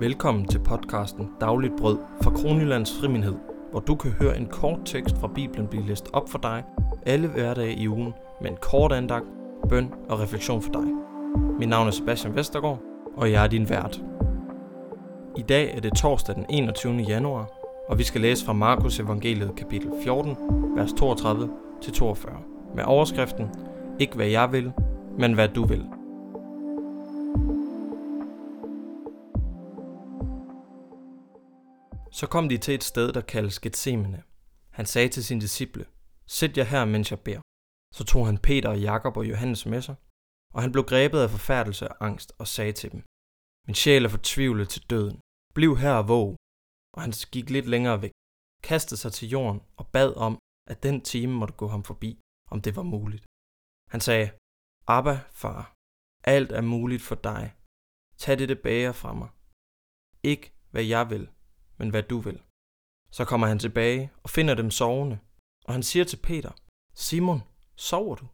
Velkommen til podcasten Dagligt Brød fra Kronjyllands Friminhed, hvor du kan høre en kort tekst fra Bibelen blive læst op for dig alle hverdage i ugen med en kort andagt, bøn og refleksion for dig. Mit navn er Sebastian Vestergaard, og jeg er din vært. I dag er det torsdag den 21. januar, og vi skal læse fra Markus Evangeliet kapitel 14, vers 32 til 42, med overskriften Ikke hvad jeg vil, men hvad du vil. Så kom de til et sted, der kaldes Gethsemane. Han sagde til sine disciple, Sæt jer her, mens jeg beder. Så tog han Peter og Jakob og Johannes med sig, og han blev grebet af forfærdelse og angst og sagde til dem, Min sjæl er fortvivlet til døden. Bliv her og våg. Og han gik lidt længere væk, kastede sig til jorden og bad om, at den time måtte gå ham forbi, om det var muligt. Han sagde, Abba, far, alt er muligt for dig. Tag dette bager fra mig. Ikke hvad jeg vil, men hvad du vil. Så kommer han tilbage og finder dem sovende, og han siger til Peter, Simon, sover du?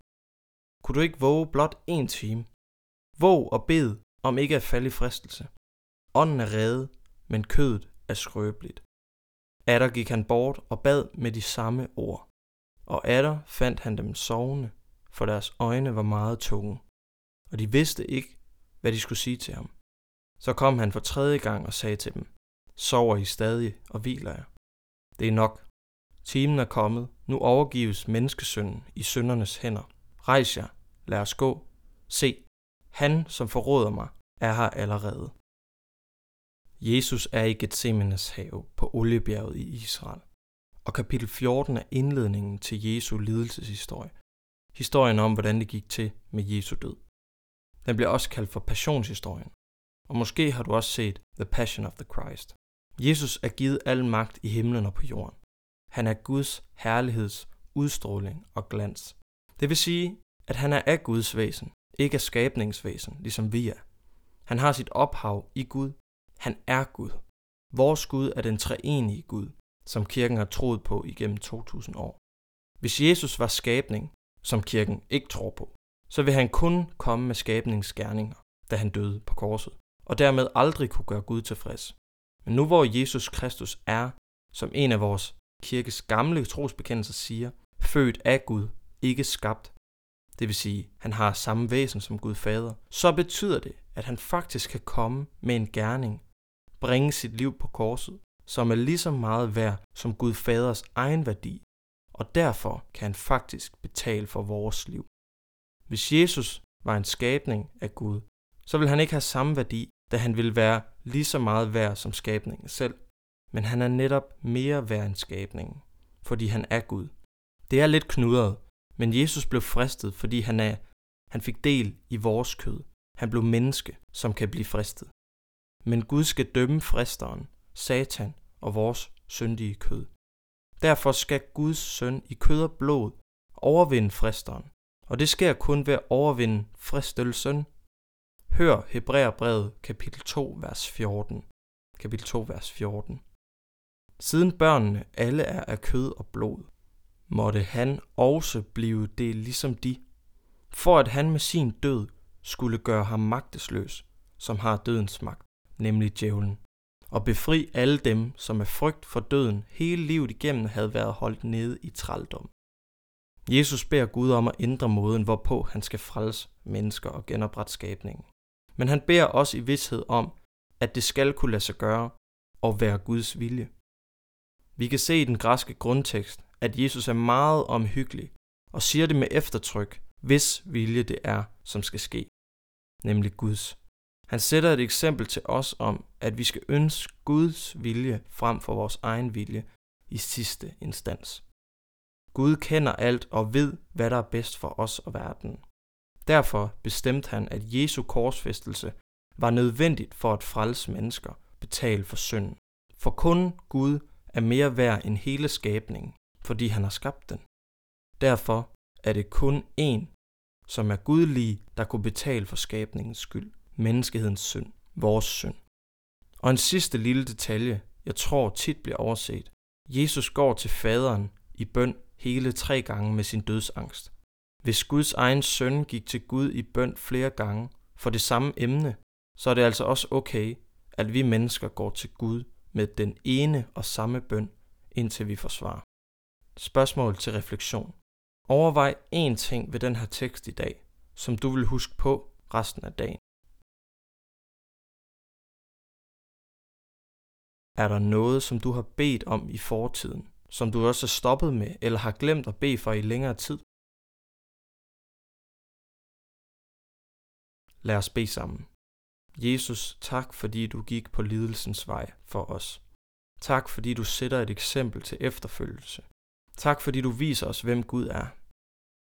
Kunne du ikke våge blot en time? Våg og bed om ikke at falde i fristelse. Ånden er reddet, men kødet er skrøbeligt. Adder gik han bort og bad med de samme ord. Og Adder fandt han dem sovende, for deres øjne var meget tunge. Og de vidste ikke, hvad de skulle sige til ham. Så kom han for tredje gang og sagde til dem, Sover I stadig og hviler jer? Det er nok. Timen er kommet. Nu overgives menneskesønnen i syndernes hænder. Rejs jer. Lad os gå. Se, han, som forråder mig, er her allerede. Jesus er i Gethsemanes have på Oliebjerget i Israel. Og kapitel 14 er indledningen til Jesu lidelseshistorie. Historien om, hvordan det gik til med Jesu død. Den bliver også kaldt for passionshistorien. Og måske har du også set The Passion of the Christ. Jesus er givet al magt i himlen og på jorden. Han er Guds herligheds udstråling og glans. Det vil sige, at han er af Guds væsen, ikke af skabningsvæsen, ligesom vi er. Han har sit ophav i Gud. Han er Gud. Vores Gud er den treenige Gud, som kirken har troet på igennem 2000 år. Hvis Jesus var skabning, som kirken ikke tror på, så vil han kun komme med skabningsgerninger, da han døde på korset, og dermed aldrig kunne gøre Gud tilfreds. Men nu hvor Jesus Kristus er, som en af vores kirkes gamle trosbekendelser siger, født af Gud, ikke skabt, det vil sige, han har samme væsen som Gud Fader, så betyder det, at han faktisk kan komme med en gerning, bringe sit liv på korset, som er lige så meget værd som Gud Faders egen værdi, og derfor kan han faktisk betale for vores liv. Hvis Jesus var en skabning af Gud, så vil han ikke have samme værdi, da han vil være lige så meget værd som skabningen selv. Men han er netop mere værd end skabningen, fordi han er Gud. Det er lidt knudret, men Jesus blev fristet, fordi han er han fik del i vores kød. Han blev menneske, som kan blive fristet. Men Gud skal dømme fristeren, Satan og vores syndige kød. Derfor skal Guds søn i kød og blod overvinde fristeren, og det sker kun ved at overvinde fristelsen Hør Hebræerbrevet kapitel 2 vers 14. Kapitel 2 vers 14. Siden børnene alle er af kød og blod, måtte han også blive det ligesom de, for at han med sin død skulle gøre ham magtesløs, som har dødens magt, nemlig djævlen, og befri alle dem, som af frygt for døden hele livet igennem havde været holdt nede i trældom. Jesus beder Gud om at ændre måden, hvorpå han skal frelse mennesker og genoprette skabningen men han beder også i vidshed om, at det skal kunne lade sig gøre og være Guds vilje. Vi kan se i den græske grundtekst, at Jesus er meget omhyggelig og siger det med eftertryk, hvis vilje det er, som skal ske, nemlig Guds. Han sætter et eksempel til os om, at vi skal ønske Guds vilje frem for vores egen vilje i sidste instans. Gud kender alt og ved, hvad der er bedst for os og verden. Derfor bestemte han, at Jesu korsfæstelse var nødvendigt for at frelse mennesker, betale for synden. For kun Gud er mere værd end hele skabningen, fordi han har skabt den. Derfor er det kun én, som er gudlig, der kunne betale for skabningens skyld, menneskehedens synd, vores synd. Og en sidste lille detalje, jeg tror tit bliver overset. Jesus går til faderen i bøn hele tre gange med sin dødsangst. Hvis Guds egen søn gik til Gud i bøn flere gange for det samme emne, så er det altså også okay, at vi mennesker går til Gud med den ene og samme bøn, indtil vi får svar. Spørgsmål til refleksion. Overvej én ting ved den her tekst i dag, som du vil huske på resten af dagen. Er der noget, som du har bedt om i fortiden, som du også er stoppet med eller har glemt at bede for i længere tid? Lad os bede sammen. Jesus, tak fordi du gik på lidelsens vej for os. Tak fordi du sætter et eksempel til efterfølgelse. Tak fordi du viser os, hvem Gud er.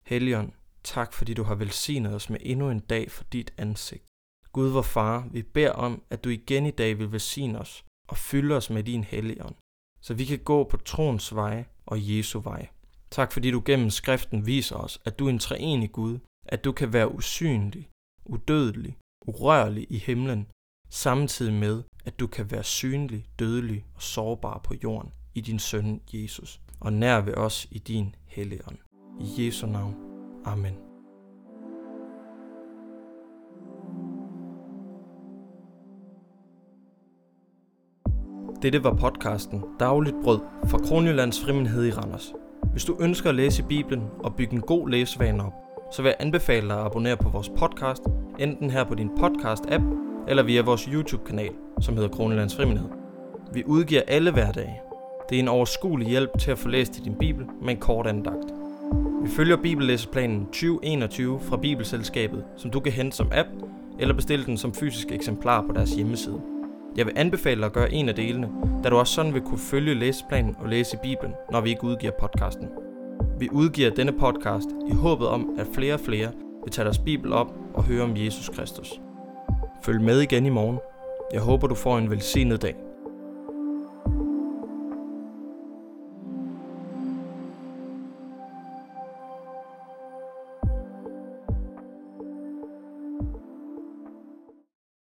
Helligånd, tak fordi du har velsignet os med endnu en dag for dit ansigt. Gud vor far, vi beder om, at du igen i dag vil velsigne os og fylde os med din helligånd, så vi kan gå på troens vej og Jesu vej. Tak fordi du gennem skriften viser os, at du er en treenig Gud, at du kan være usynlig, udødelig, urørlig i himlen, samtidig med, at du kan være synlig, dødelig og sårbar på jorden i din søn Jesus, og nær ved os i din helligånd. I Jesu navn. Amen. Dette var podcasten Dagligt Brød fra Kronjyllands Frimindhed i Randers. Hvis du ønsker at læse Bibelen og bygge en god læsevane op, så vil jeg anbefale dig at abonnere på vores podcast, enten her på din podcast-app eller via vores YouTube-kanal, som hedder Kronelands Frimindhed. Vi udgiver alle hverdage. Det er en overskuelig hjælp til at få læst i din Bibel med en kort andagt. Vi følger Bibellæseplanen 2021 fra Bibelselskabet, som du kan hente som app, eller bestille den som fysisk eksemplar på deres hjemmeside. Jeg vil anbefale dig at gøre en af delene, da du også sådan vil kunne følge læseplanen og læse Bibelen, når vi ikke udgiver podcasten. Vi udgiver denne podcast i håbet om, at flere og flere vil tage deres Bibel op og høre om Jesus Kristus. Følg med igen i morgen. Jeg håber, du får en velsignet dag.